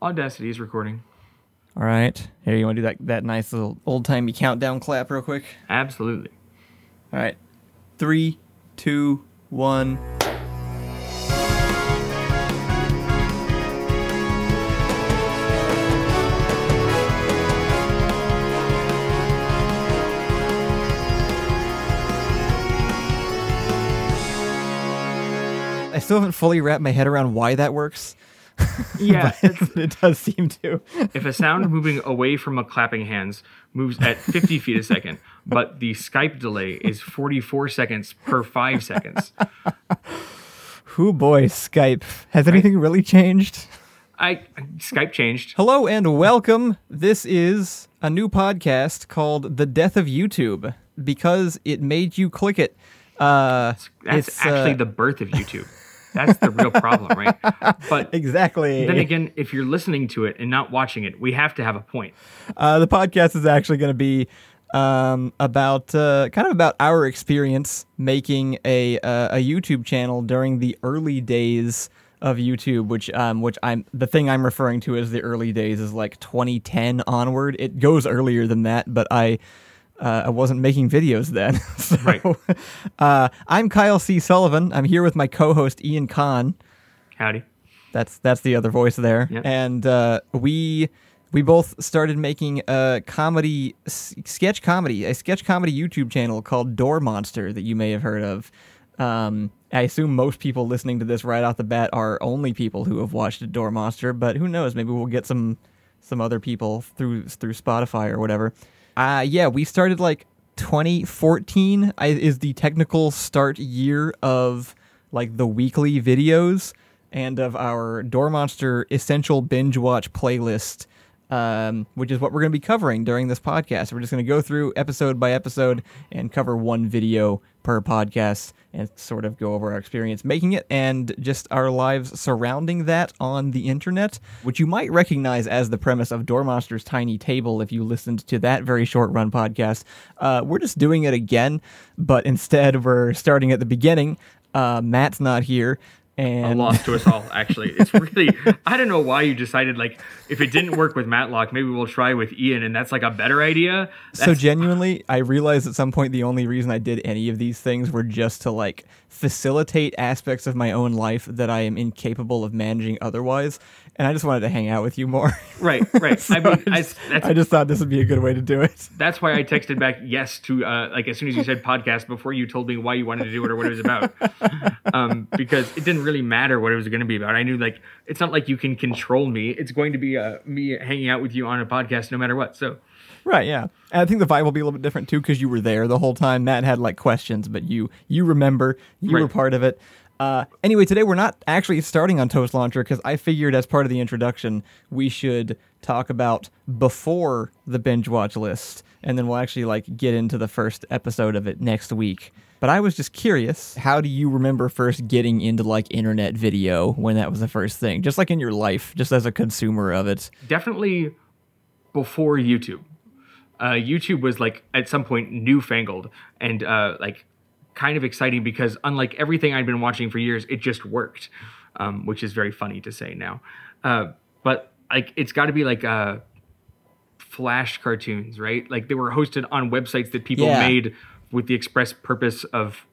Audacity is recording. All right. Here, you want to do that, that nice little old timey countdown clap real quick? Absolutely. All right. Three, two, one. I still haven't fully wrapped my head around why that works. Yeah, it does seem to. if a sound moving away from a clapping hands moves at 50 feet a second, but the Skype delay is 44 seconds per five seconds, Who boy, Skype. Has anything really changed? I Skype changed. Hello and welcome. This is a new podcast called The Death of YouTube because it made you click it. Uh, That's it's, actually uh, the birth of YouTube. That's the real problem, right? But exactly. then again, if you're listening to it and not watching it, we have to have a point. Uh, the podcast is actually going to be um, about uh, kind of about our experience making a uh, a YouTube channel during the early days of YouTube, which um, which I'm the thing I'm referring to as the early days is like 2010 onward. It goes earlier than that, but I. Uh, I wasn't making videos then. so, Right. Uh, I'm Kyle C. Sullivan. I'm here with my co-host Ian Kahn. Howdy. That's that's the other voice there. And uh, we we both started making a comedy s- sketch comedy, a sketch comedy YouTube channel called Door Monster that you may have heard of. Um, I assume most people listening to this right off the bat are only people who have watched Door Monster, but who knows? Maybe we'll get some some other people through through Spotify or whatever. Uh yeah, we started like 2014 is the technical start year of like the weekly videos and of our Door Monster Essential Binge Watch playlist, um, which is what we're going to be covering during this podcast. We're just going to go through episode by episode and cover one video per podcast and sort of go over our experience making it and just our lives surrounding that on the internet, which you might recognize as the premise of Door Monster's Tiny Table if you listened to that very short run podcast. Uh, we're just doing it again, but instead we're starting at the beginning. Uh, Matt's not here. A loss to us all, actually. It's really, I don't know why you decided, like, if it didn't work with Matlock, maybe we'll try with Ian, and that's like a better idea. so genuinely, I realized at some point the only reason I did any of these things were just to like facilitate aspects of my own life that I am incapable of managing otherwise, and I just wanted to hang out with you more. right, right. I mean, I, just, I just thought this would be a good way to do it. that's why I texted back yes to, uh, like, as soon as you said podcast before you told me why you wanted to do it or what it was about. um, because it didn't really matter what it was going to be about. I knew, like, it's not like you can control me. It's going to be uh, me hanging out with you on a podcast no matter what. So, Right, yeah. And I think the vibe will be a little bit different too because you were there the whole time. Matt had like questions, but you you remember, you were part of it. Uh, anyway, today we're not actually starting on Toast Launcher because I figured as part of the introduction we should talk about before the binge watch list, and then we'll actually like get into the first episode of it next week. But I was just curious, how do you remember first getting into like internet video when that was the first thing? Just like in your life, just as a consumer of it. definitely before YouTube. Uh, YouTube was like at some point newfangled and uh, like kind of exciting because unlike everything I'd been watching for years, it just worked, um, which is very funny to say now. Uh, but like it's got to be like uh, flash cartoons, right? Like they were hosted on websites that people Yeah. made with the express purpose of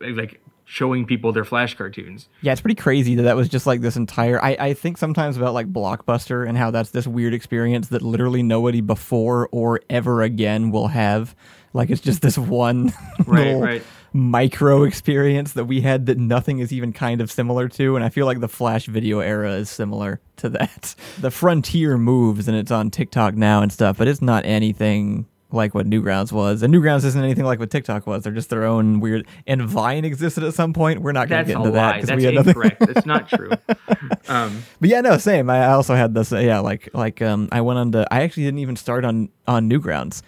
like showing people their flash cartoons. Yeah, it's pretty crazy that that was just like this entire. I, I think sometimes about like Blockbuster and how that's this weird experience that literally nobody before or ever again will have. Like it's just this one Right, little right. micro experience that we had that nothing is even kind of similar to. And I feel like the Flash video era is similar to that. The frontier moves and it's on TikTok now and stuff, but it's not anything like what Newgrounds was. And Newgrounds isn't anything like what TikTok was. They're just their own weird. And Vine existed at some point. We're not going to get into that lie. because That's we had incorrect. That's not true. Um, But yeah, no, same. I also had this. Yeah, like like um, I went on to. I actually didn't even start on on Newgrounds.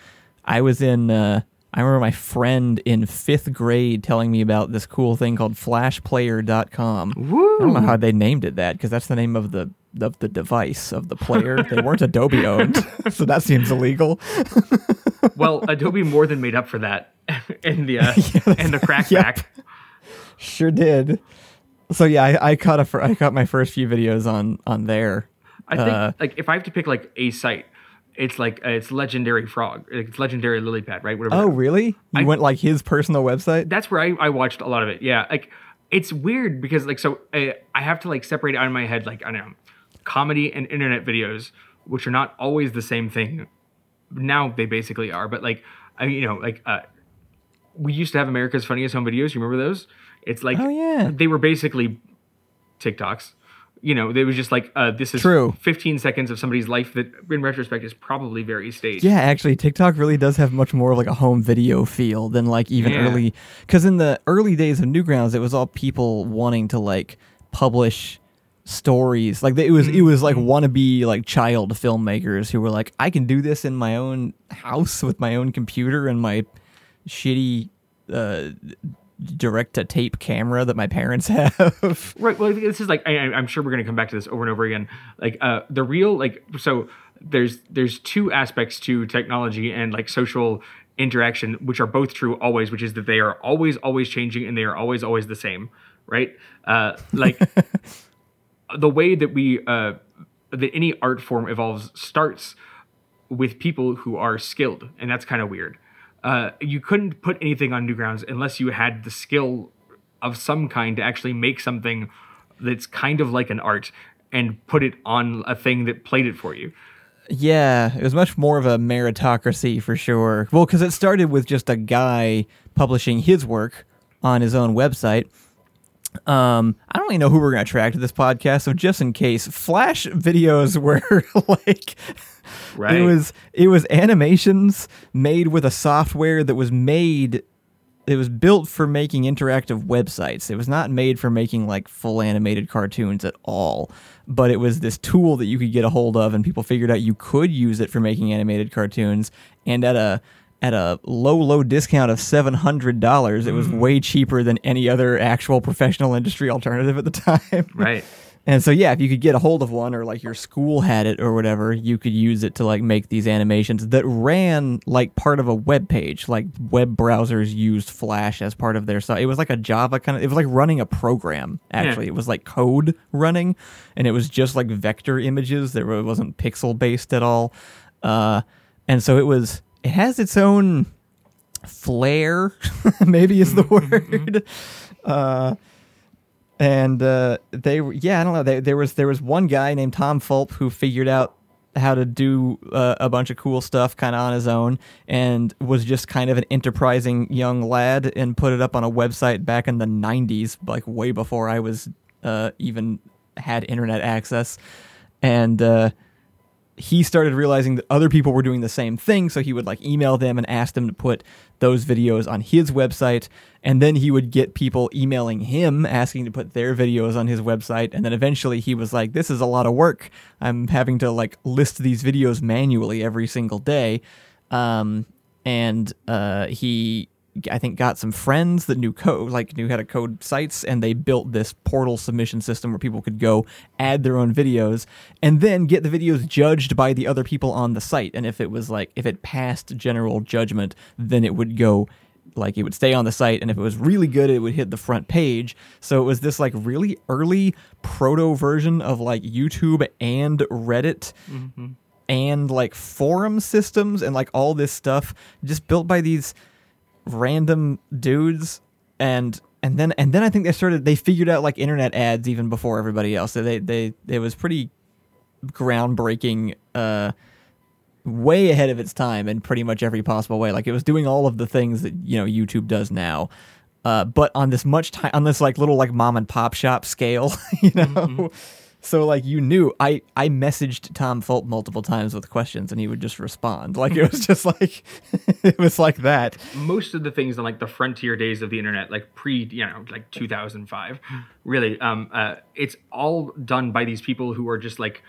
I was in. Uh, I remember my friend in fifth grade telling me about this cool thing called FlashPlayer.com. I don't know how they named it that because that's the name of the of the device of the player. they weren't Adobe owned, so that seems illegal. well, Adobe more than made up for that in the uh, in the crackback. Yep. Sure did. So yeah, I, I caught a I caught my first few videos on on there. I think Uh, like if I have to pick like a site, it's like uh, it's legendary frog, it's legendary lily pad, right? Whatever. Oh, really? You I- went like his personal website? that's where I, I watched a lot of it. Yeah, like it's weird because like so uh, I have to like separate out in my head like I don't know comedy and internet videos, which are not always the same thing. Now they basically are, but like I you know like uh, we used to have America's Funniest Home Videos. You remember those? It's like Oh, yeah. they were basically TikToks. You know, it was just like uh, this is True. 15 seconds of somebody's life that, in retrospect, is probably very staged. Yeah, actually, TikTok really does have much more of like a home video feel than like even Yeah. early. Because in the early days of Newgrounds, it was all people wanting to like publish stories. Like it was, it was like Mm-hmm. wannabe like child filmmakers who were like, I can do this in my own house with my own computer and my shitty uh, direct to tape camera that my parents have. Right. Well, this is like I, I'm sure we're going to come back to this over and over again. Like uh, the real like so there's there's two aspects to technology and like social interaction, which are both true always, which is that they are always always changing and they are always always the same. Right. Uh, like the way that we uh, that any art form evolves starts with people who are skilled, and that's kind of weird. Uh, you couldn't put anything on Newgrounds unless you had the skill of some kind to actually make something that's kind of like an art and put it on a thing that played it for you. Yeah, it was much more of a meritocracy for sure. Well, because it started with just a guy publishing his work on his own website. Um, I don't really know who we're going to attract to this podcast, so just in case, Flash videos were like Right. it was it was animations made with a software that was made it was built for making interactive websites. It was not made for making like full animated cartoons at all. But it was this tool that you could get a hold of and people figured out you could use it for making animated cartoons and at a at a low low discount of $700 it was mm. way cheaper than any other actual professional industry alternative at the time. right. And so yeah, if you could get a hold of one or like your school had it or whatever, you could use it to like make these animations that ran like part of a web page. Like web browsers used Flash as part of their so It was like a Java kind of it was like running a program actually. Yeah. It was like code running and it was just like vector images. that it wasn't pixel based at all. Uh and so it was it has its own flair maybe is the word. Uh and uh, they yeah I don't know they, there was there was one guy named Tom Fulp who figured out how to do uh, a bunch of cool stuff kind of on his own and was just kind of an enterprising young lad and put it up on a website back in the 90s like way before I was uh, even had internet access. And uh, he started realizing that other people were doing the same thing so he would like email them and ask them to put those videos on his website and then he would get people emailing him asking to put their videos on his website and then eventually he was like this is a lot of work. I'm having to like list these videos manually every single day. Um, and uh, he I think got some friends that knew code, like knew how to code sites, and they built this portal submission system where people could go add their own videos and then get the videos judged by the other people on the site. And if it was like if it passed general judgment, then it would go like it would stay on the site. And if it was really good it would hit the front page. So it was this like really early proto version of like youtube and reddit mm-hmm. and like forum systems and like all this stuff just built by these random dudes and and then and then I think they started they figured out like internet ads even before everybody else. So they they it was pretty groundbreaking uh way ahead of its time in pretty much every possible way. Like it was doing all of the things that, you know, YouTube does now. Uh, but on this much time on this like little like mom and pop shop scale, you know. So like you knew I I messaged Tom Fulp multiple times with questions and he would just respond. Like it was just like it was like that. most of the things in like the frontier days of the internet, like pre, you know, like 2005, really, um, uh, it's all done by these people who are just like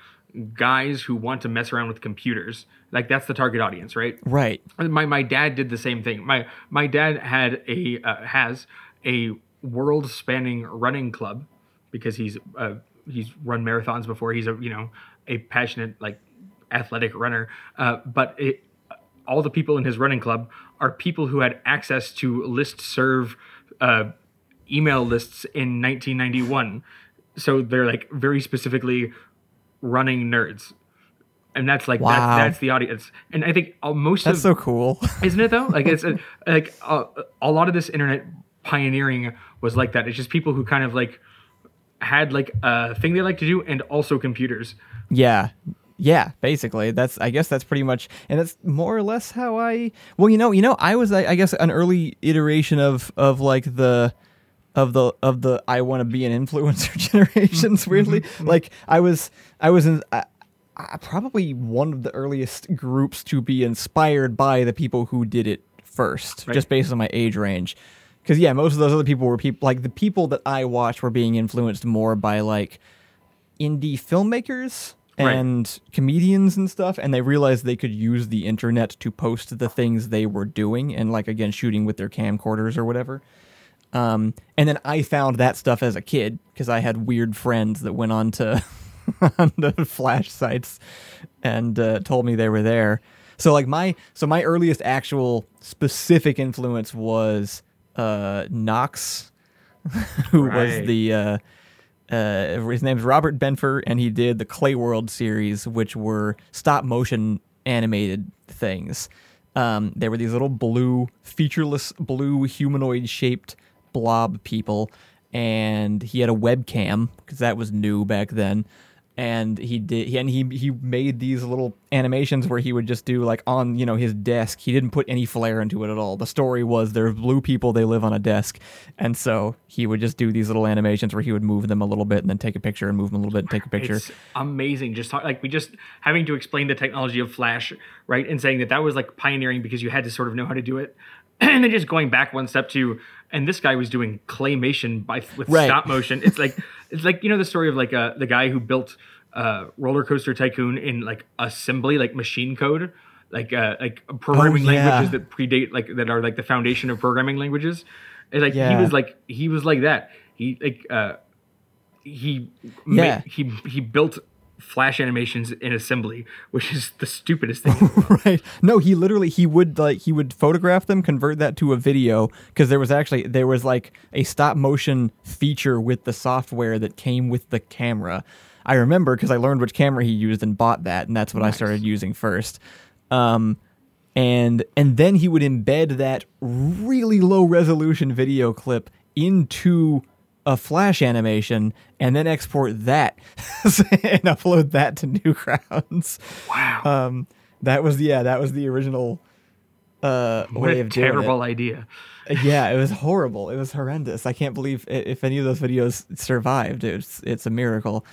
guys who want to mess around with computers. Like that's the target audience, right? Right. My my dad did the same thing. My my dad had a uh, has a world spanning running club because he's uh, he's run marathons before. He's a you know a passionate like athletic runner. Uh, but it all the people in his running club are people who had access to list serve uh, email lists in 1991. So they're like very specifically running nerds, and that's like Wow. that's, that's the audience. And I think uh, most That's of so cool. isn't it though? Like it's a, like uh, a lot of this internet pioneering was like that. It's just people who kind of like had like a thing they like to do and also computers. Yeah. Yeah, basically. That's I guess that's pretty much and that's more or less how I Well, you know, you know, I was I, I guess an early iteration of of like the of the of the I want to be an influencer generations mm-hmm. weirdly. Mm-hmm. Mm-hmm. Like I was I was in I, I, probably one of the earliest groups to be inspired by the people who did it first, Right. just based on my age range. Cuz yeah, most of those other people were people like the people that I watched were being influenced more by like indie filmmakers Right. and comedians and stuff and they realized they could use the internet to post the things they were doing and like again shooting with their camcorders or whatever um, and then i found that stuff as a kid because i had weird friends that went on to on the flash sites and uh, told me they were there so like my so my earliest actual specific influence was uh knox who was the uh uh, his name's Robert Benfer, and he did the Clay World series, which were stop motion animated things. Um, there were these little blue, featureless, blue humanoid shaped blob people, and he had a webcam because that was new back then. And he did, and he he made these little animations where he would just do like on you know his desk. He didn't put any flair into it at all. The story was there's blue people, they live on a desk, and so he would just do these little animations where he would move them a little bit and then take a picture and move them a little bit and take a picture. It's amazing. Just talk, like we just having to explain the technology of Flash, right, and saying that that was like pioneering because you had to sort of know how to do it, and then just going back one step to, and this guy was doing claymation by with Right. stop motion. It's like it's like you know the story of like uh, the guy who built uh, Roller Coaster Tycoon in like assembly, like machine code. Like uh, like programming Oh, yeah. languages that predate like that are like the foundation of programming languages. It's like Yeah. he was like he was like that. He like uh he ma- Yeah. he he built flash animations in assembly which is the stupidest thing right. No he literally he would like he would photograph them convert that to a video because there was actually there was like a stop motion feature with the software that came with the camera. I remember because i learned which camera he used and bought that and that's what i started using first. Um and and then he would embed that really low resolution video clip into a flash animation and then export that and upload that to newgrounds wow um, that was yeah, that was the original uh, what way a of doing terrible idea. Yeah, it was horrible. It was horrendous. I can't believe if any of those videos survived. It's it's a miracle.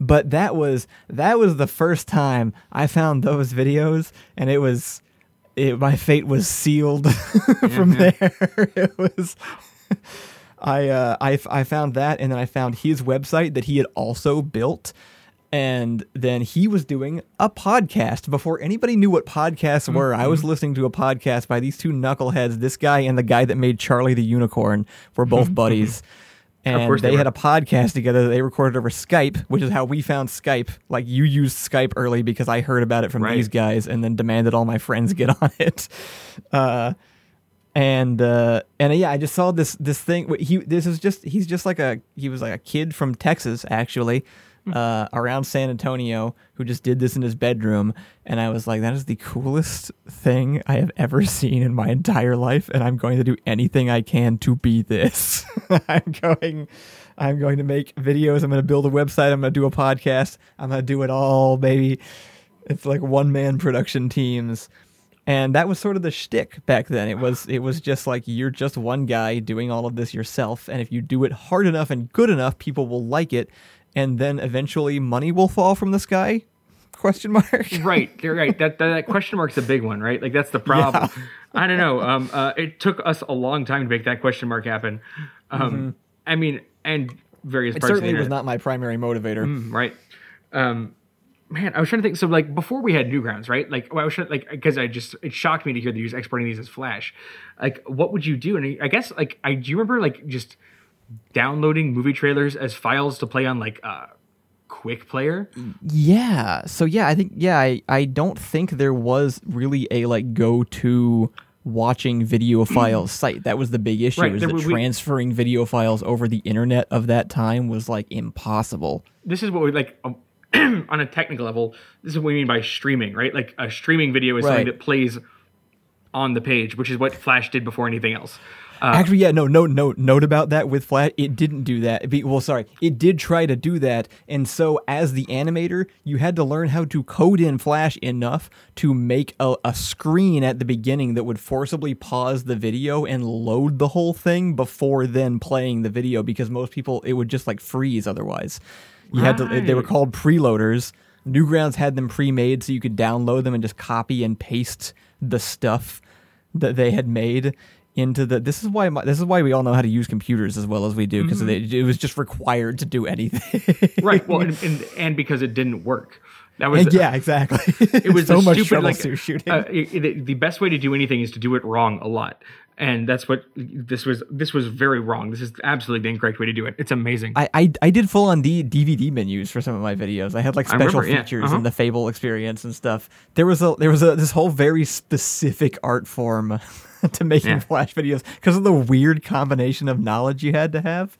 But that was that was the first time I found those videos, and it was it, my fate was sealed from yeah. there. it was. I, uh, I I found that, and then I found his website that he had also built, and then he was doing a podcast before anybody knew what podcasts were. I was listening to a podcast by these two knuckleheads. This guy and the guy that made Charlie the Unicorn were both buddies. And they, they had a podcast together that they recorded over Skype, which is how we found Skype. Like you used Skype early because I heard about it from Right. these guys and then demanded all my friends get on it. Uh, and uh, and yeah, I just saw this this thing. He this is just he's just like a he was like a kid from Texas actually, uh, around San Antonio who just did this in his bedroom, and I was like, that is the coolest thing I have ever seen in my entire life, and I'm going to do anything I can to be this. I'm going. I'm going to make videos. I'm going to build a website. I'm going to do a podcast. I'm going to do it all, baby. It's like one man production teams and that was sort of the shtick back then. It was it was just like you're just one guy doing all of this yourself, and if you do it hard enough and good enough, people will like it, and then eventually money will fall from the sky? Question mark. right you're right that, that that question mark's a big one right like that's the problem i don't know um uh, it took us a long time to make that question mark happen um i mean and various It parts certainly was not my primary motivator. Mm, right um man i was trying to think so like before we had newgrounds right like well, i was trying like because i just it shocked me to hear that he was exporting these as flash like what would you do and i guess like i do you remember like just downloading movie trailers as files to play on like uh quick player Yeah. So yeah, I think yeah, I, I don't think there was really a like go to watching video files site. That was the big issue Right, is that we- transferring video files over the internet of that time was like impossible. this is what we like um, on a technical level, this is what we mean by streaming, right? Like a streaming video is something that plays on the page, which is what Flash did before anything else. Uh, Actually, yeah, no, no, no. Note about that with Flash, it didn't do that. Be- Well, sorry, it did try to do that, and so as the animator, you had to learn how to code in Flash enough to make a, a screen at the beginning that would forcibly pause the video and load the whole thing before then playing the video, because most people it would just like freeze otherwise. You had to. They were Right. called preloaders. Newgrounds had them pre-made, so you could download them and just copy and paste the stuff that they had made into the. This is why my, this is why we all know how to use computers as well as we do because it was just required to do anything. right. Well, and, and, and because it didn't work. That was yeah, exactly. it was so much stupid like troubleshooting. uh, it- it- the best way to do anything is to do it wrong a lot and that's what this was this was very wrong this is absolutely the incorrect way to do it it's amazing I, I I did full on D, DVD menus for some of my videos. I had like special remember, yeah, features uh-huh. in the Fable experience and stuff. There was a there was a this whole very specific art form to making Yeah. Flash videos because of the weird combination of knowledge you had to have.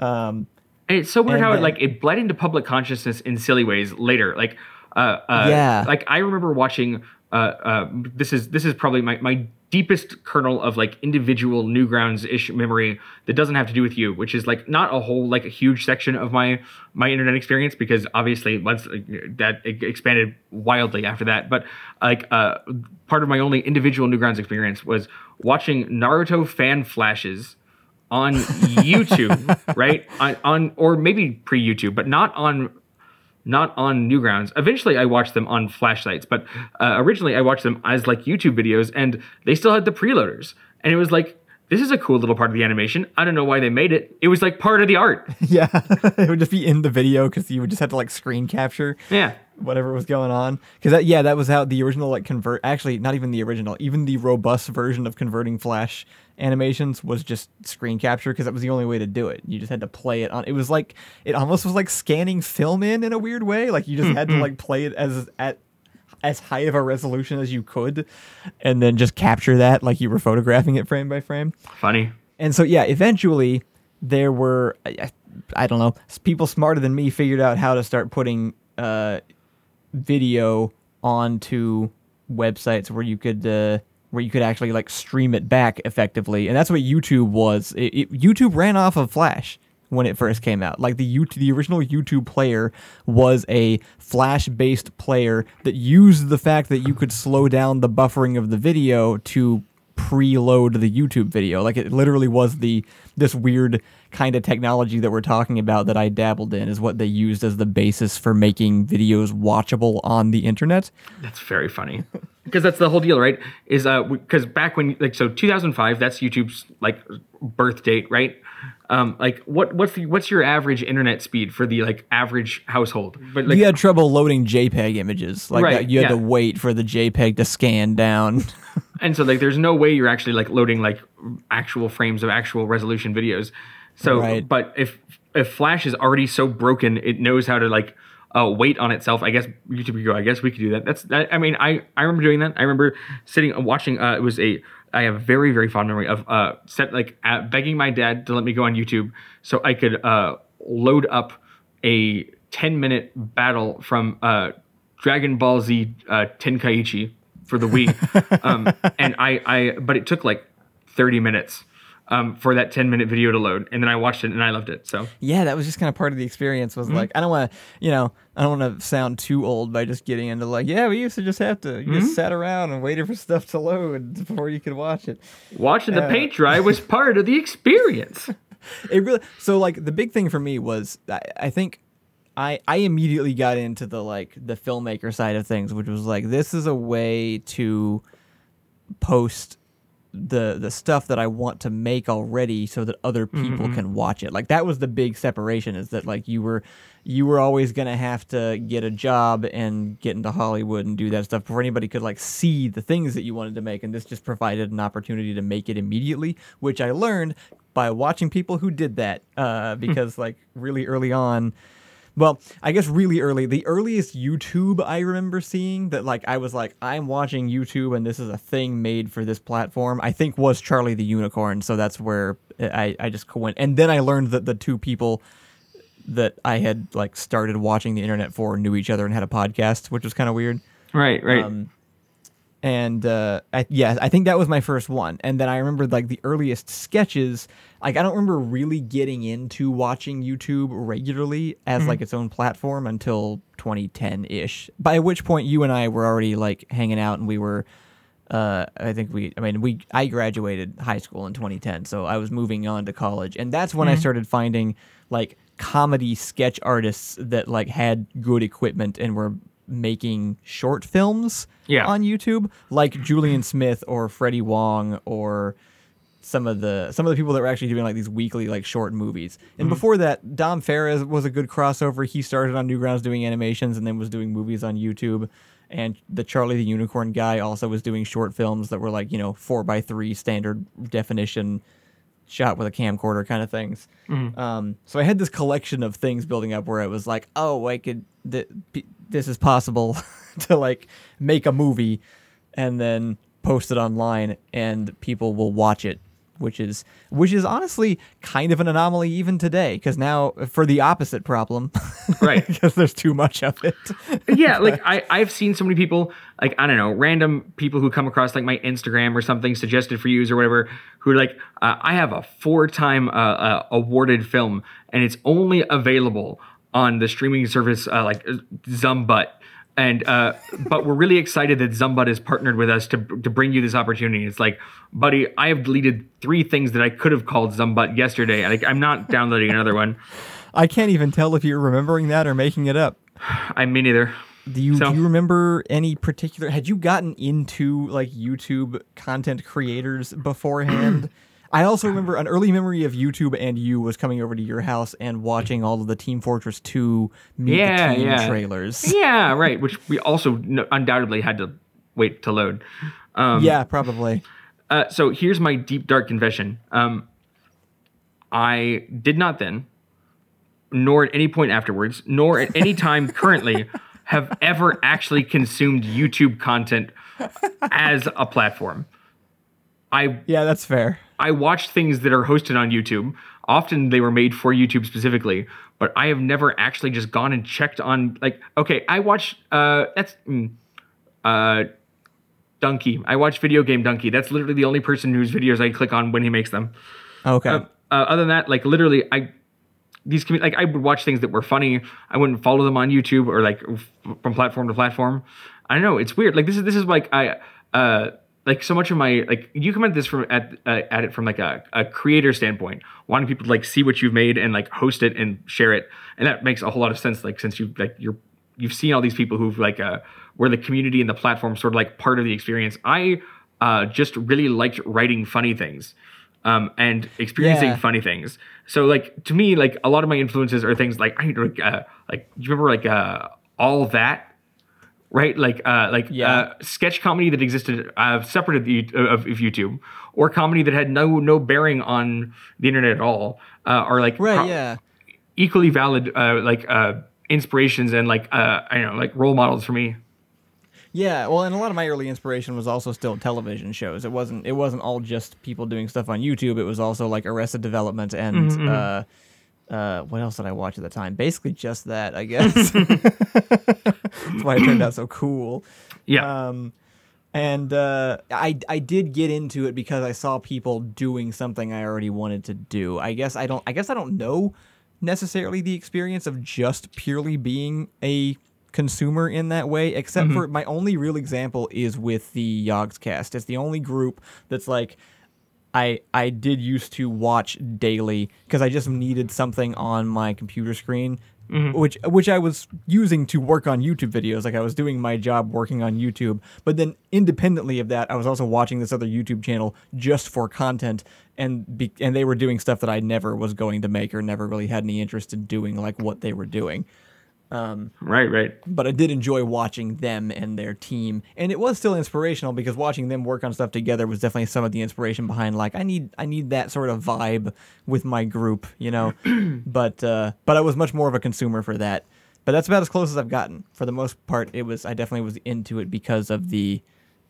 Um, And it's so weird how it like it bled into public consciousness in silly ways later. Like, uh, uh, Yeah. Like I remember watching. Uh, uh, this is this is probably my my deepest kernel of like individual Newgrounds ish memory that doesn't have to do with you, which is like not a whole like a huge section of my my internet experience because obviously once uh, that expanded wildly after that. But like uh, part of my only individual Newgrounds experience was watching Naruto fan flashes on YouTube, right? On, on or maybe pre YouTube, but not on not on Newgrounds. Eventually, I watched them on flashlights, but uh, originally I watched them as like YouTube videos, and they still had the preloaders, and it was like. This is a cool little part of the animation. I don't know why they made it. It was like part of the art. yeah, it would just be in the video because you would just have to like screen capture. Yeah. whatever was going on because that yeah that was how the original like convert actually not even the original even the robust version of converting flash animations was just screen capture because that was the only way to do it you just had to play it on it was like it almost was like scanning film in in a weird way like you just had to mm-hmm. like play it as at as high of a resolution as you could and then just capture that like you were photographing it frame by frame Funny. and so yeah, eventually there were I, I- don't know people smarter than me figured out how to start putting uh, video onto websites where you could uh, where you could actually like stream it back effectively, and that's what YouTube was. It, it, YouTube ran off of Flash when it first came out. Like the YouTube, the original YouTube player was a Flash-based player that used the fact that you could slow down the buffering of the video to preload the YouTube video. Like it literally was the this weird kind of technology that we're talking about that I dabbled in is what they used as the basis for making videos watchable on the internet. That's very funny. Because that's the whole deal, right? Is uh because back when like so 2005, that's YouTube's like birth date, right? Um, like what what's the what's your average internet speed for the like average household? But like you had trouble loading JPEG images. Like Right, you had to wait for the JPEG to scan down. and so like there's no way you're actually like loading like actual frames of actual resolution videos. So Right. but if if Flash is already so broken, it knows how to like uh, wait on itself. I guess YouTube could go. I guess we could do that. That's that, I mean I I remember doing that. I remember sitting watching. Uh, it was a I have a very very fond memory of uh set like begging my dad to let me go on YouTube so I could uh load up a 10 minute battle from uh Dragon Ball Z uh, Tenkaichi for the Wii. um, and I, I, but it took like 30 minutes um, for that 10 minute video to load. And then I watched it and I loved it. So yeah, that was just kind of part of the experience. Was mm-hmm. like I don't want to, you know, I don't want to sound too old by just getting into like, yeah, we used to just have to, you just mm-hmm. sat around and waited for stuff to load before you could watch it. watching the uh, paint dry was part of the experience. it really so like the big thing for me was I, I think I I immediately got into the like the filmmaker side of things, which was like this is a way to post the the stuff that I want to make already so that other mm-hmm, people can mm-hmm. watch it. Like that was the big separation is that like you were you were always going to have to get a job and get into Hollywood and do that stuff before anybody could like see the things that you wanted to make and this just provided an opportunity to make it immediately, which I learned by watching people who did that uh, hmm. because like really early on well, I guess really early. The earliest YouTube I remember seeing that like I was like I'm watching YouTube and this is a thing made for this platform. I think was Charlie the Unicorn. So that's where I I just went. And then I learned that the two people that I had like started watching the internet for knew each other and had a podcast, which was kind of weird. Right, right. Um, and uh, I, yeah, I think that was my first one. And then I remember like the earliest sketches. Like I don't remember really getting into watching YouTube regularly as Mm-hmm. like its own platform until 2010 ish. By which point you and I were already like hanging out, and we were. Uh, I think we. I mean, we. I graduated high school in 2010, so I was moving on to college, and that's when I started finding like comedy sketch artists that like had good equipment and were making short films Yeah. on YouTube, like Julian Smith or Freddie Wong or some of the some of the people that were actually doing like these weekly like short movies. And before that, Dom Ferris was a good crossover. He started on Newgrounds doing animations and then was doing movies on YouTube. And the Charlie the Unicorn guy also was doing short films that were like you know four by three standard definition shot with a camcorder kind of things. Um, so I had this collection of things building up where I was like, oh, I could, th- p- this is possible to like make a movie and then post it online and people will watch it. Which is which is honestly kind of an anomaly even today because now for the opposite problem, Right. Because there's too much of it. yeah, like I, I've seen so many people, like I don't know, random people who come across like my Instagram or something suggested for use or whatever, who are like, uh, I have a four-time uh, uh, awarded film, and it's only available on the streaming service uh, like Zumbut. And uh, but we're really excited that Zumbut has partnered with us to to bring you this opportunity. It's like, buddy, I have deleted three things that I could have called Zumbut yesterday. Like I'm not downloading another one. I can't even tell if you're remembering that or making it up. I mean, neither. Do you So- do you remember any particular? Had you gotten into like YouTube content creators beforehand? I also remember an early memory of YouTube and you was coming over to your house and watching all of the Team Fortress 2 Meet Yeah, the Team yeah. trailers. Yeah, right. Which we also no- undoubtedly had to wait to load. Um, yeah, probably. Uh, so here's my deep dark confession. Um, I did not then, nor at any point afterwards, nor at any time currently, have ever actually consumed YouTube content as a platform. I Yeah, that's fair. I watch things that are hosted on YouTube. Often they were made for YouTube specifically, but I have never actually just gone and checked on like okay, I watch uh that's mm, uh Dunkey. I watch video game Dunkey. That's literally the only person whose videos I click on when he makes them. Okay. Uh, uh, other than that, like literally, I these commu- like I would watch things that were funny. I wouldn't follow them on YouTube or like f- from platform to platform. I don't know. It's weird. Like this is this is like I uh like so much of my like you come at this from at uh, at it from like a, a creator standpoint, wanting people to like see what you've made and like host it and share it, and that makes a whole lot of sense. Like since you like you're you've seen all these people who've like uh where the community and the platform sort of like part of the experience. I uh just really liked writing funny things um, and experiencing Yeah. funny things. So like to me, like a lot of my influences are things like I like uh, like you remember like uh, all that, right? Like uh, like Yeah. uh, sketch comedy that existed uh, separate of, the, of, of YouTube, or comedy that had no no bearing on the internet at all, uh, are like right, pro- yeah. equally valid uh, like uh, inspirations and like uh, I don't know like role models for me. Yeah, well, and a lot of my early inspiration was also still television shows. It wasn't it wasn't all just people doing stuff on YouTube. It was also like Arrested Development and Mm-hmm, uh, what else did I watch at the time? Basically, just that, I guess. That's why it turned out so cool. Yeah. Um, and uh, I I did get into it because I saw people doing something I already wanted to do. I guess I don't I guess I don't know necessarily the experience of just purely being a consumer in that way, except for my only real example is with the Yogscast. It's the only group that's like I I did used to watch daily because I just needed something on my computer screen, mm-hmm. which which I was using to work on YouTube videos. Like I was doing my job working on YouTube, but then independently of that, I was also watching this other YouTube channel just for content, and be, and they were doing stuff that I never was going to make or never really had any interest in doing, like what they were doing right. Right. but I did enjoy watching them and their team, and it was still inspirational because watching them work on stuff together was definitely some of the inspiration behind like I need I need that sort of vibe with my group, you know. but uh, but I was much more of a consumer for that. But that's about as close as I've gotten. For the most part, it was I definitely was into it because of the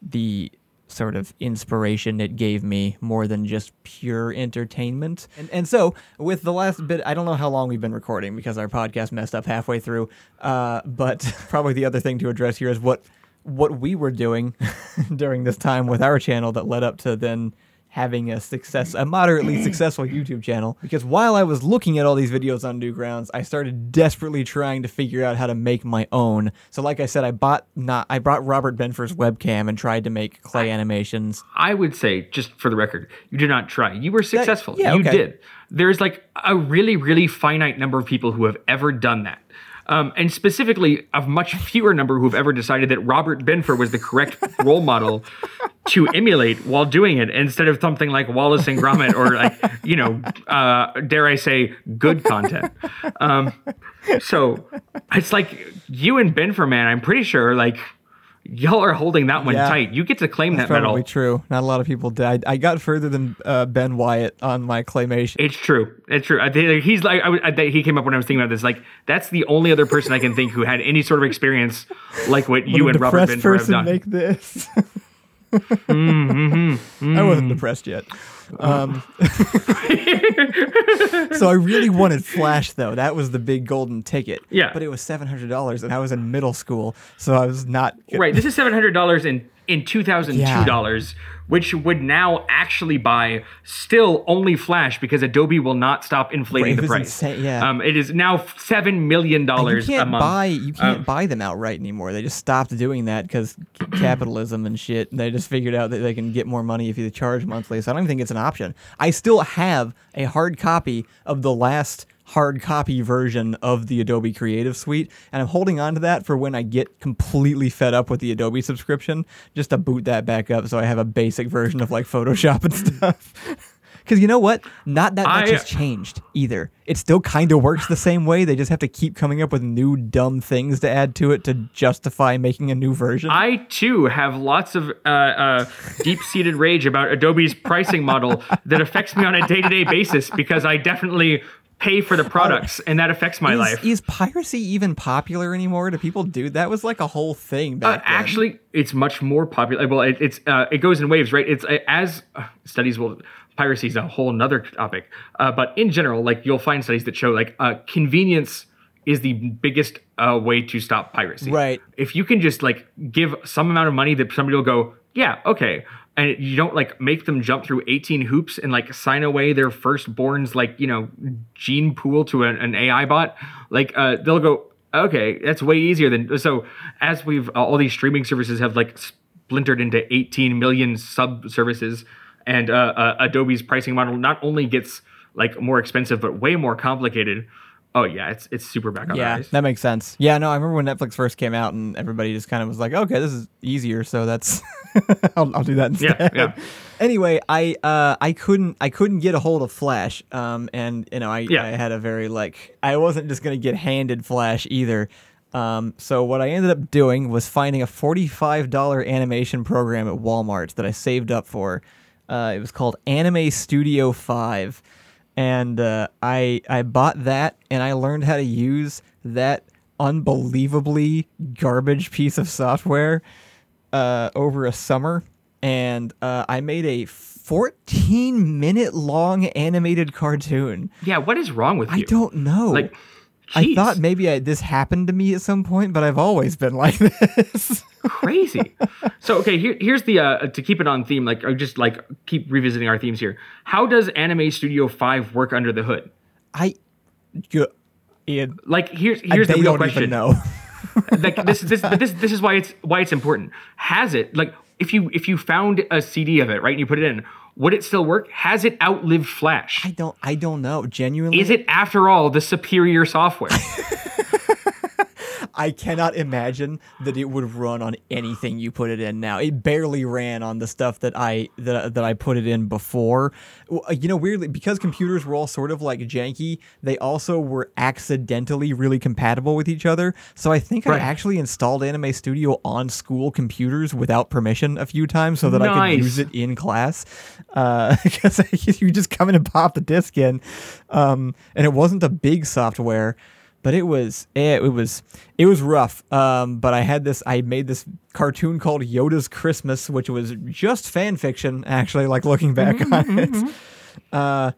the sort of inspiration it gave me more than just pure entertainment. And and so with the last bit, I don't know how long we've been recording because our podcast messed up halfway through. Uh, but probably the other thing to address here is what what we were doing during this time with our channel that led up to then having a success, a moderately successful YouTube channel. Because while I was looking at all these videos on Newgrounds, I started desperately trying to figure out how to make my own. So, like I said, I bought not I brought Robert Benfer's webcam and tried to make clay animations. I would say, just for the record, you did not try. You were successful. yeah, you okay. did. There's like a really, really finite number of people who have ever done that. Um, and specifically, a much fewer number who have ever decided that Robert Benfer was the correct role model to emulate while doing it instead of something like Wallace and Gromit or like, you know, uh, dare I say, good content. Um, so it's like you and Benfer, man, I'm pretty sure like y'all are holding that one Yeah. tight. You get to claim that medal. Probably true. Not a lot of people did. I, I got further than uh, Ben Wyatt on my claymation. It's true. It's true. I think he's like I, I he came up when I was thinking about this. Like that's the only other person I can think who had any sort of experience like what you and Robert Benfer have done. make this? Mm-hmm. I wasn't depressed yet. Um, so I really wanted Flash, though. That was the big golden ticket. Yeah. But it was seven hundred dollars, and I was in middle school, so I was not. right. This is seven hundred dollars in in two thousand two dollars, which would now actually buy still only Flash because Adobe will not stop inflating Right, the price. insane, yeah. Um, it is now seven million dollars a month. buy you can't Um, buy them outright anymore. They just stopped doing that because capitalism and shit. They just figured out that they can get more money if you charge monthly. So I don't even think it's an option. I still have a hard copy of the last hard copy version of the Adobe Creative Suite, and I'm holding on to that for when I get completely fed up with the Adobe subscription, just to boot that back up so I have a basic version of like Photoshop and stuff. Because you know what? Not that much I- has changed either. It still kind of works the same way. They just have to keep coming up with new dumb things to add to it to justify making a new version. I too have lots of uh, uh, deep-seated rage about Adobe's pricing model that affects me on a day-to-day basis because I definitely pay for the products and that affects my is, life. is piracy even popular anymore? Do people do that? Was like a whole thing Uh, back then. actually, it's much more popular. Well, it, it's uh, it goes in waves, right? It's uh, as uh, studies will. Piracy is a whole nother topic, uh, but in general, like you'll find studies that show like uh, convenience is the biggest uh, way to stop piracy. Right. If you can just like give some amount of money that somebody will go, yeah, okay, and you don't like make them jump through 18 hoops and like sign away their firstborn's like you know gene pool to an, an AI bot, like uh, they'll go, okay, that's way easier than so. As we've uh, all these streaming services have like splintered into 18 million sub services, and uh, uh, Adobe's pricing model not only gets like more expensive but way more complicated. Oh yeah, it's it's super back on yeah, that makes sense. Yeah, no, I remember when Netflix first came out and everybody just kind of was like, okay, this is easier, so that's I'll, I'll do that instead. yeah. Anyway, I uh I couldn't I couldn't get a hold of Flash. Um and you know, I, Yeah. I had a very like I wasn't just gonna get handed Flash either. Um, so what I ended up doing was finding a $45 animation program at Walmart that I saved up for. Uh, it was called Anime Studio 5 and uh, I I bought that and I learned how to use that unbelievably garbage piece of software uh, over a summer, and uh, I made a 14 minute long animated cartoon. Yeah, what is wrong with you? I don't know. like. I thought maybe I, this happened to me at some point, but I've always been like this. crazy. so okay, here, here's the uh, to keep it on theme. Like, or just like keep revisiting our themes here. How does Anime Studio Five work under the hood? I, you, Ian, Like, here's here's they the real don't question. even know. like this this this this is why it's why it's important. Has it like if you if you found a CD of it right and you put it in, would it still work? Has it outlived Flash? I don't. I don't know. Genuinely, Is it after all the superior software? I cannot imagine that it would run on anything you put it in now. It barely ran on the stuff that I that, that I put it in before. Uh, You know, weirdly because computers were all sort of like janky, they also were accidentally really compatible with each other. So I think I actually installed Anime Studio on school computers without permission a few times so that I could use it in class. Uh, because you just come in and pop the disk in, um, and it wasn't a big software but it was it, it was it was rough. Um, but I had this I made this cartoon called Yoda's Christmas, which was just fan fiction actually. Like looking back on it, uh,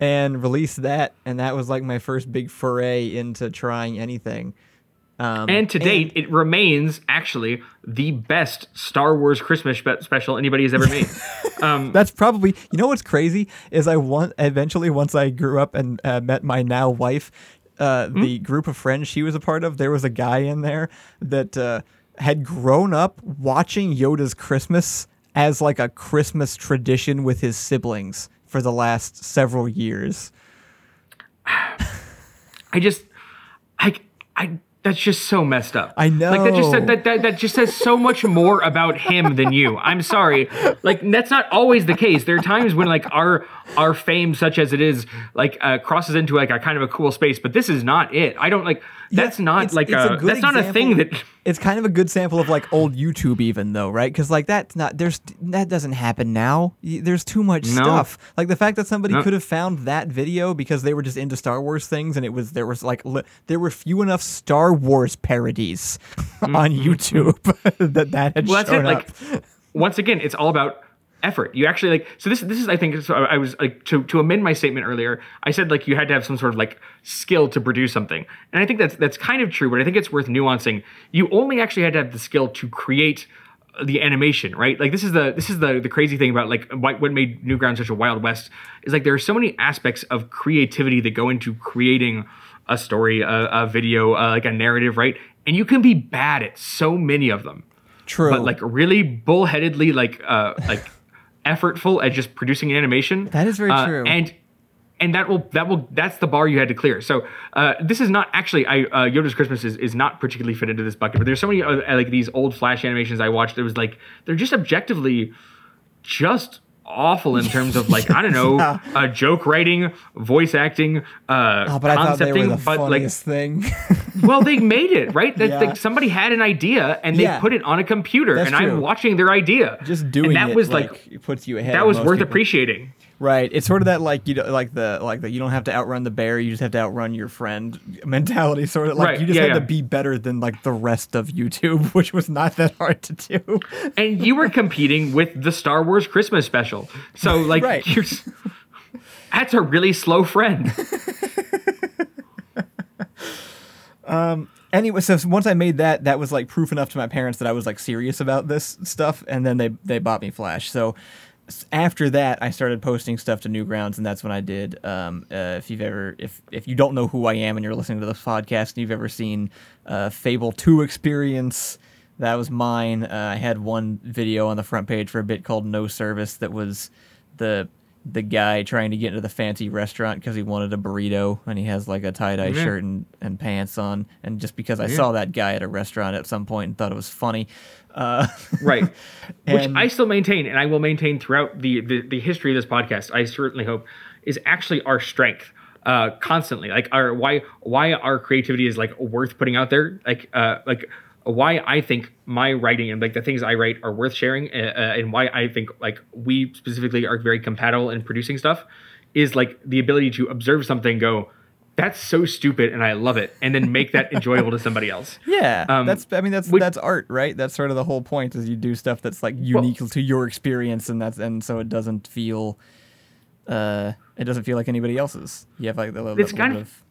and released that, and that was like my first big foray into trying anything. Um, And to date, it remains actually the best Star Wars Christmas spe- special anybody has ever made. um, That's probably you know what's crazy is I want eventually once I grew up and uh, met my now wife, uh, Hmm? the group of friends she was a part of, there was a guy in there that uh, had grown up watching Yoda's Christmas as like a Christmas tradition with his siblings for the last several years. I just, I, I, that's just so messed up. I know. Like that just know. that, that that just says so much more about him than you. I'm sorry. Like that's not always the case. There are times when like our our fame, such as it is, like uh, crosses into like a kind of a cool space. But this is not it. I don't like. That's Yeah, not it's- like it's a, good that's not a thing that. It's kind of a good sample of like old YouTube, even though, right? Because like that's not there's that doesn't happen now. There's too much No. stuff. Like the fact that somebody No. could have found that video because they were just into Star Wars things, and it was there was like li- there were few enough Star Wars parodies on YouTube that that had Mm-hmm. Well, that's shown it. up. Like, once again, it's all about effort. You actually like. So this, this is, I think, so I I was like to to amend my statement earlier. I said like you had to have some sort of like skill to produce something, and I think that's that's kind of true. But I think it's worth nuancing. You only actually had to have the skill to create the animation, right? Like this is the this is the the crazy thing about like what what made Newgrounds such a wild west is like there are so many aspects of creativity that go into creating a story, a, a video, uh, like a narrative, right? And you can be bad at so many of them True. but like really bullheadedly like uh like effortful at just producing an animation That is very Uh, true. and and that will that will that's the bar you had to clear so uh this is not actually i uh yoda's christmas is, is not particularly fit into this bucket but there's so many uh, like these old flash animations i watched it was like they're just objectively just awful in terms of like i don't know uh, joke writing voice acting uh oh, but I thought they were concepting but like thing. well, they made it right. That Yeah. like, somebody had an idea and they Yeah. put it on a computer, That's and true. I'm watching their idea. just doing and that was like, it puts you ahead. that was worth people. appreciating. Right. It's sort of that like you know, like the like the you don't have to outrun the bear, you just have to outrun your friend mentality. Sort of like Right, you just yeah, had yeah. to be better than like the rest of YouTube, which was not that hard to do. And you were competing with the Star Wars Christmas special, so like Right. you're. That's a really slow friend. um. Anyway, so once I made that, that was like proof enough to my parents that I was like serious about this stuff, and then they they bought me Flash. So after that, I started posting stuff to Newgrounds, and that's when I did. Um, uh, if you've ever, if if you don't know who I am and you're listening to this podcast, and you've ever seen uh, Fable Two Experience, that was mine. Uh, I had one video on the front page for a bit called No Service that was the the guy trying to get into the fancy restaurant because he wanted a burrito and he has like a tie-dye Yeah. shirt and, and pants on. And just because i saw that guy at a restaurant at some point and thought it was funny uh, right. Which i still maintain and i will maintain throughout the, the the history of this podcast i certainly hope is actually our strength uh constantly. Like our why why our creativity is like worth putting out there. Like uh like why i think my writing and like the things i write are worth sharing uh, uh, and why i think like we specifically are very compatible in producing stuff is like the ability to observe something go that's so stupid and i love it and then make that enjoyable to somebody else. Yeah Um, that's i mean that's which- that's art right? That's sort of the whole point is you do stuff that's like unique to your experience and that's and so it doesn't feel uh it doesn't feel like anybody else's. You have like the little, It's little kind bit of-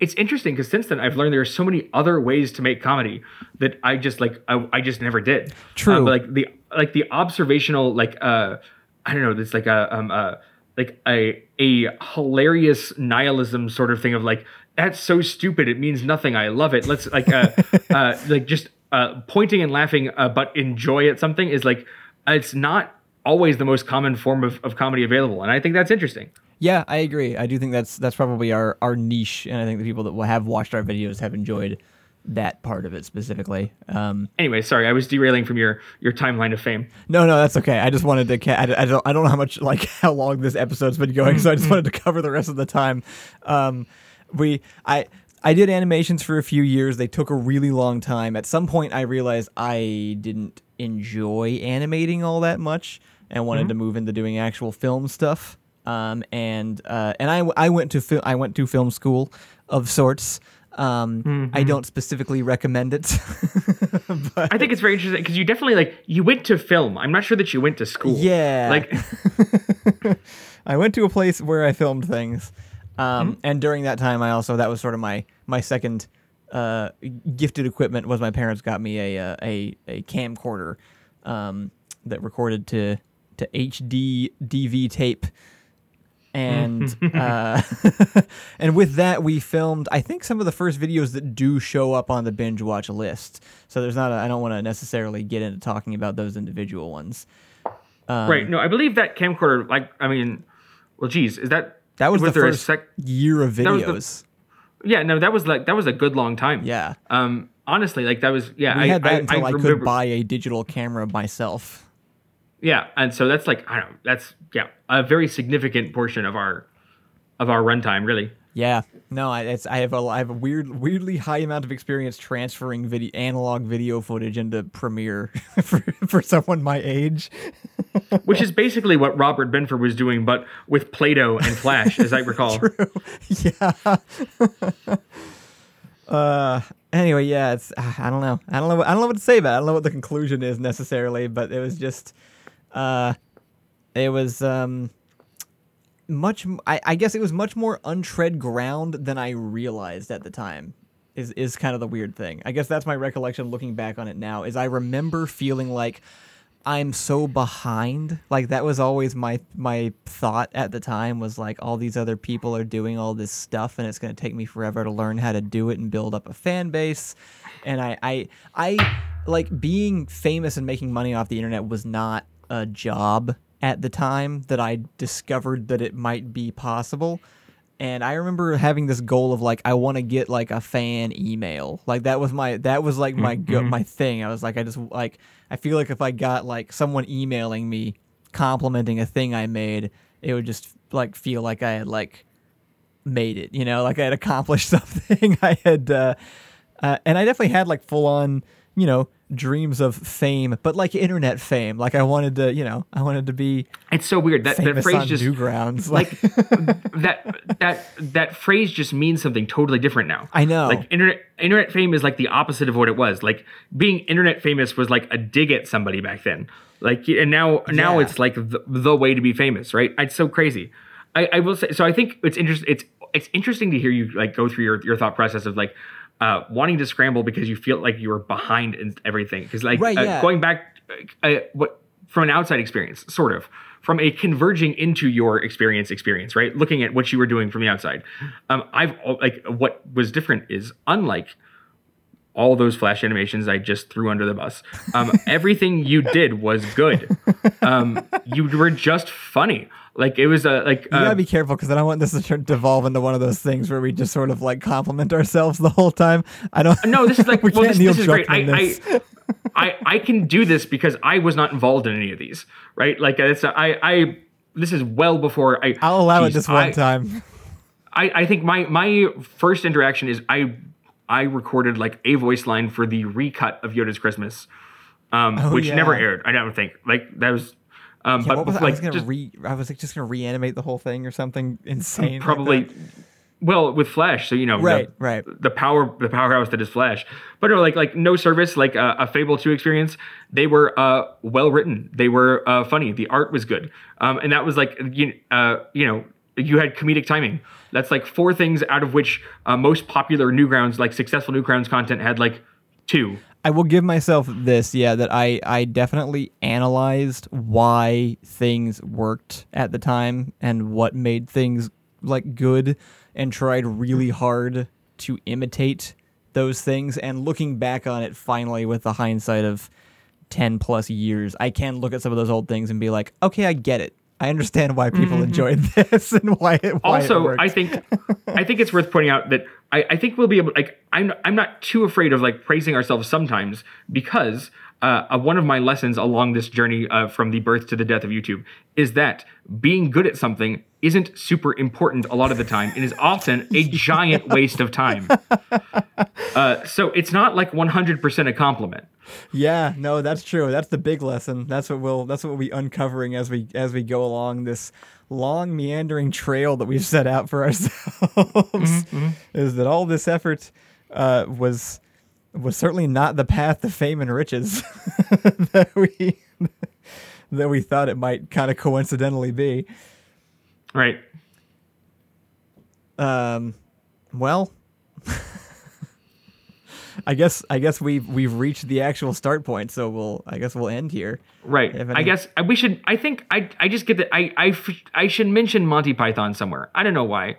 it's interesting because since then I've learned there are so many other ways to make comedy that I just like I, I just never did. True. Uh, but like the like the observational like uh I don't know it's like a um uh like a a hilarious nihilism sort of thing of like that's so stupid it means nothing I love it let's like uh uh like just uh pointing and laughing uh, but enjoy at something is like it's not always the most common form of, of comedy available and I think that's interesting. Yeah, I agree. I do think that's that's probably our our niche, and I think the people that have watched our videos have enjoyed that part of it specifically. Um, Anyway, sorry, I was derailing from your your timeline of fame. no, no, that's okay. I just wanted to. Ca- I, I don't. I don't know how much like how long this episode's been going, so I just wanted to cover the rest of the time. Um, we I. I did animations for a few years. They took a really long time. At some point, I realized I didn't enjoy animating all that much, and wanted to move into doing actual film stuff. Um, and uh, and I, I went to fil- I went to film school of sorts. Um, Mm-hmm. I don't specifically recommend it. but I think it's very interesting because you definitely like you went to film. I'm not sure that you went to school. Yeah. Like I went to a place where I filmed things, um, Mm-hmm. and during that time, I also that was sort of my my second uh, gifted equipment was my parents got me a uh, a a camcorder um, that recorded to to HD DV tape. And uh, and with that, we filmed. I think some of the first videos that do show up on the binge watch list. So there's not. I I don't want to necessarily get into talking about those individual ones. Um, right. No, I believe that camcorder. Like I mean, well, geez, is that That was, the there a first sec- year of was the- videos. Yeah. No, that was like that was a good long time. yeah. Um. Honestly, like that was yeah. We I had that I, until I, could remember- buy a digital camera myself. Yeah, and so that's like I don't know. That's yeah, a very significant portion of our of our runtime, really. Yeah. No, I, it's I have a I have a weird weirdly high amount of experience transferring video analog video footage into Premiere for for someone my age. Which is basically what Robert Benford was doing, but with Play-Doh and Flash, as I recall. yeah. uh. Anyway, yeah. It's I don't know. I don't know. I don't know what to say about. it. I don't know what the conclusion is necessarily, but it was just, uh, it was um, much. I, I guess it was much more untread ground than I realized at the time. Is is kind of the weird thing. I guess that's my recollection looking back on it now. Is I remember feeling like. I'm so behind. Like that was always my my thought at the time was like all these other people are doing all this stuff and it's going to take me forever to learn how to do it and build up a fan base. And I I I like being famous and making money off the internet was not a job at the time that I discovered that it might be possible. And I remember having this goal of like I want to get like a fan email. Like that was my that was like my go- my thing. I was like I just like I feel like if I got like someone emailing me complimenting a thing I made, it would just like feel like I had like made it, you know, like I had accomplished something. I had uh, uh and I definitely had like full on, you know, dreams of fame, but like internet fame. Like I wanted to, you know, I wanted to be It's so weird that that phrase just Newgrounds. like that that that phrase just means something totally different now. I know. Like internet internet fame is like the opposite of what it was. Like being internet famous was like a dig at somebody back then. Like and now now Yeah. it's like the, the way to be famous, right? It's so crazy. I, I will say so. I think it's interesting. It's it's interesting to hear you like go through your, your thought process of like uh, wanting to scramble because you feel like you're behind in everything. Because like Right, uh, yeah. going back, uh, what from an outside experience, sort of from a converging into your experience experience, right? Looking at what you were doing from the outside. Um, I've like what was different is unlike all those flash animations I just threw under the bus. Um, everything you did was good. Um, you were just funny. Like it was a like You uh, gotta be careful because I don't want this to turn, devolve into one of those things where we just sort of like compliment ourselves the whole time. I don't. no. This is like we well, can't this, Neil this is great. I, this. I, I I can do this because I was not involved in any of these. Right? Like it's I I this is well before I. I'll allow it Geez, this one I- time. I, I think my my first interaction is I I recorded like a voice line for the recut of Yoda's Christmas, um, which Oh, yeah. never aired. I don't think like that was, um, Yeah, but was, bef- I like was gonna just re. I was like just gonna reanimate the whole thing or something insane. probably. that. well, with Flash, so you know, the- Right, right. the power, the powerhouse that is Flash. But no, like like no service, like uh, a Fable Two experience. They were uh, well written. They were uh, funny. The art was good, um, and that was like you uh, you know you had comedic timing. That's like four things out of which uh, most popular Newgrounds, like successful Newgrounds content, had like two. I will give myself this, yeah, that I I definitely analyzed why things worked at the time and what made things like good and tried really hard to imitate those things and looking back on it finally with the hindsight of 10 plus years, I can look at some of those old things and be like, "Okay, I get it. I understand why people enjoyed this and why it why also worked." i think i think it's worth pointing out that I, I think we'll be able like i'm i'm not too afraid of like praising ourselves sometimes because uh, uh, one of my lessons along this journey uh, from the birth to the death of youtube is that being good at something isn't super important a lot of the time and is often a giant waste of time. Uh, so it's not like 100% a compliment. Yeah, no, that's true. That's the big lesson. That's what we'll that's what we'll be uncovering as we as we go along this long meandering trail that we've set out for ourselves. Is that all this effort uh, was was certainly not the path to fame and riches that we that we thought it might kind of coincidentally be. Right. Um, well, I guess I guess we've we've reached the actual start point, so we'll I guess we'll end here. Right. If I guess uh, we should. I think I. I just get that. I I I should mention Monty Python somewhere. I don't know why.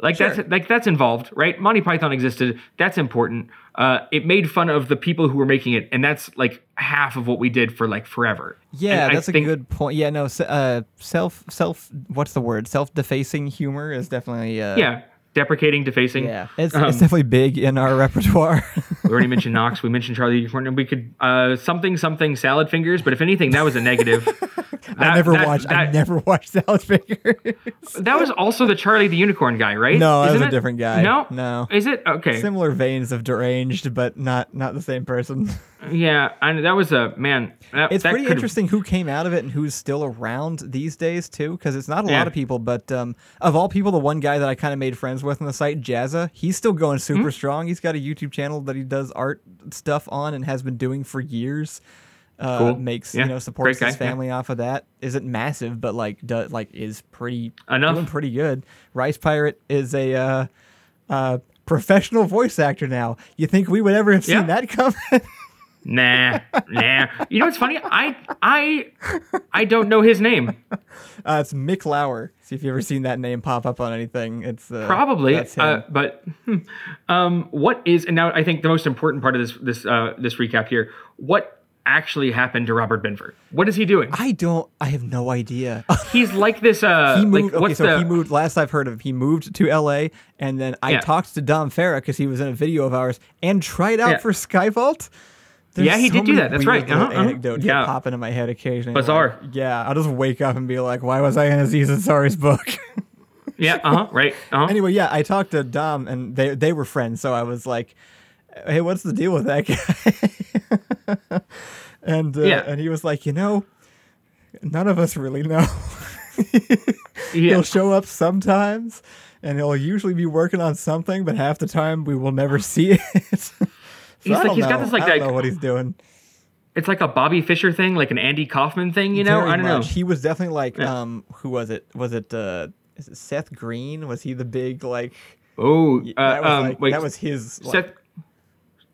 Like Sure. that's like that's involved, right? Monty Python existed. That's important. Uh, it made fun of the people who were making it, and that's like half of what we did for like forever. Yeah, And that's a good point. Yeah, no, uh, self self what's the word? Self defacing humor is definitely uh, Yeah, deprecating, defacing. yeah. It's, Um, it's definitely big in our repertoire. we already mentioned Knox. We mentioned Charlie Unicorn, we could uh, something something salad fingers. But if anything, that was a negative. I never that- watched. I never watched Salad Fingers. That was also the Charlie the Unicorn guy, right? No, that was a it? different guy. No, No. Is it okay? Similar veins of deranged, but not not the same person. Yeah, and that was a man. That, It's that pretty interesting who came out of it and who's still around these days too, because it's not a Yeah. lot of people. But um, of all people, the one guy that I kind of made friends with on the site, Jazza, he's still going super Hmm? strong. He's got a YouTube channel that he does art stuff on and has been doing for years. Uh, Cool. Makes Yeah. you know supports Great his guy, yeah. family off of that. Isn't massive, but like does like is pretty Enough. doing pretty good. Rice Pirate is a uh, uh, professional voice actor now. You think we would ever have seen Yeah. that coming? Nah, nah. You know what's funny? I, I, I don't know his name. Uh, it's Mick Lauer. See if you ever seen that name pop up on anything. It's uh, Probably, uh, but hmm, um, what is? And now I think the most important part of this this uh, this recap here. What actually happened to Robert Benford? What is he doing? I don't. I have no idea. He's like this. Uh, he moved. like okay, so the? he moved. Last I've heard of, he moved to L.A. and then I Yeah. talked to Dom Farah because he was in a video of ours and tried out Yeah. for Skyvault. Yeah, he did do that. That's right. little Uh-huh, uh-huh. Yeah. pop into my head occasionally. Bizarre. Like, yeah, I'll just wake up and be like, "Why was I in Aziz Ansari's book?" yeah. Uh huh. Right. Uh huh. anyway, yeah, I talked to Dom and they they were friends, so I was like, "Hey, what's the deal with that guy?" and uh, Yeah. and he was like, "You know, none of us really know. Yeah. He'll show up sometimes, and he'll usually be working on something, but half the time we will never see it." so He's I like- he's got this, like, I don't that- know what he's doing. It's like a Bobby Fischer thing, like an Andy Kaufman thing. You know, Very I don't much. know. He was definitely like, Yeah. um, who was it? Was it uh, is it Seth Green? Was he the big like? Oh, uh, that was um, like wait, that was his. like- Seth,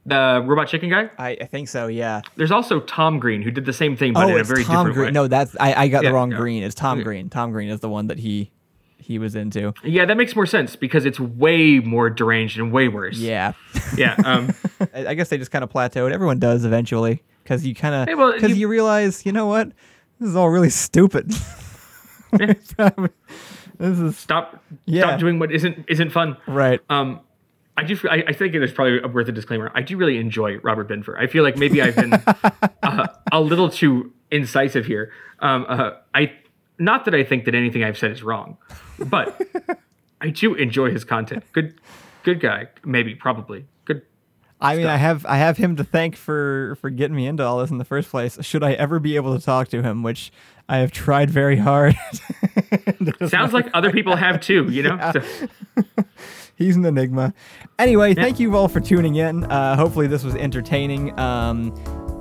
the robot chicken guy. I, I think so. Yeah. There's also Tom Green who did the same thing, but in oh, a it's very Tom different Green. way. No, that's I, I got Yeah, the wrong yeah. Green. It's Tom Yeah. Green. Tom Green is the one that he he was into. Yeah, that makes more sense because it's way more deranged and way worse. Yeah. Yeah. Um, I, I guess they just kind of plateaued. Everyone does eventually because you kind of Hey, well, because you- you, realize you know what this is all really stupid. this is stop. Yeah. Stop doing what isn't isn't fun. right. Um, I do. I, I think there's probably worth a disclaimer. I do really enjoy Robert Benford. I feel like maybe I've been uh, a little too incisive here. Um, uh, I not that I think that anything I've said is wrong, but I do enjoy his content. Good, good guy. Maybe, probably good. I mean, I have I have him to thank for for getting me into all this in the first place. Should I ever be able to talk to him, which I have tried very hard. Sounds like other people have too. You know. So- He's an enigma. Anyway, thank you all for tuning in. Uh, hopefully, this was entertaining. Um,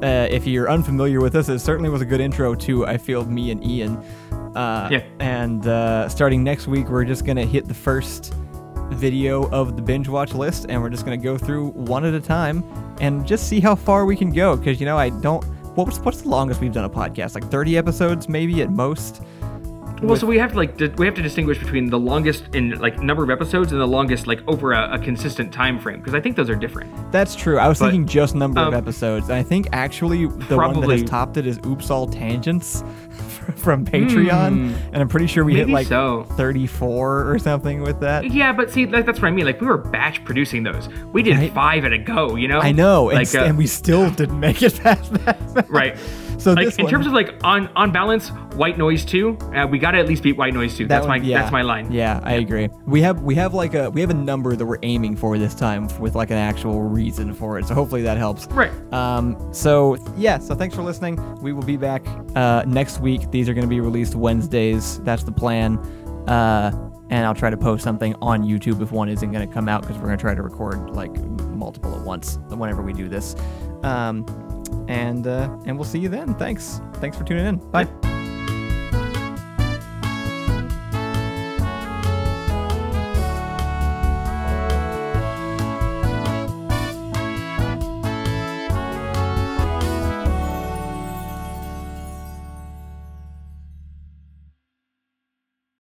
uh, if you're unfamiliar with this, it certainly was a good intro to I feel me and Ian. Uh, Yeah. And uh, starting next week, we're just gonna hit the first video of the binge watch list, and we're just gonna go through one at a time and just see how far we can go. Because you know, I don't. What's what's the longest we've done a podcast? Like 30 episodes, maybe at most. Well, so we have to like di- we have to distinguish between the longest in like number of episodes and the longest like over a, a consistent time frame because I think those are different. That's true. I was But, thinking just number of um, episodes. And I think actually the one that has topped it is Oops All Tangents from Patreon, and I'm pretty sure we hit. Like so. 34 or something with that. Yeah, but see, that, that's what I mean. Like we were batch producing those. We did Right. five at a go. You know. I know, and, Like, st- uh, and we still didn't make it past that. right. So like in one- terms of like on on balance, white noise too. Uh, we got to at least beat white noise too. That That's one- my yeah. that's my line. Yeah, I agree. We have we have like a we have a number that we're aiming for this time with like an actual reason for it. So hopefully that helps. Right. Um. So yeah. So thanks for listening. We will be back uh, next week. These are going to be released Wednesdays. That's the plan. Uh. And I'll try to post something on YouTube if one isn't going to come out because we're going to try to record like multiple at once whenever we do this. Um. And uh, and we'll see you then. Thanks. Thanks for tuning in. Bye.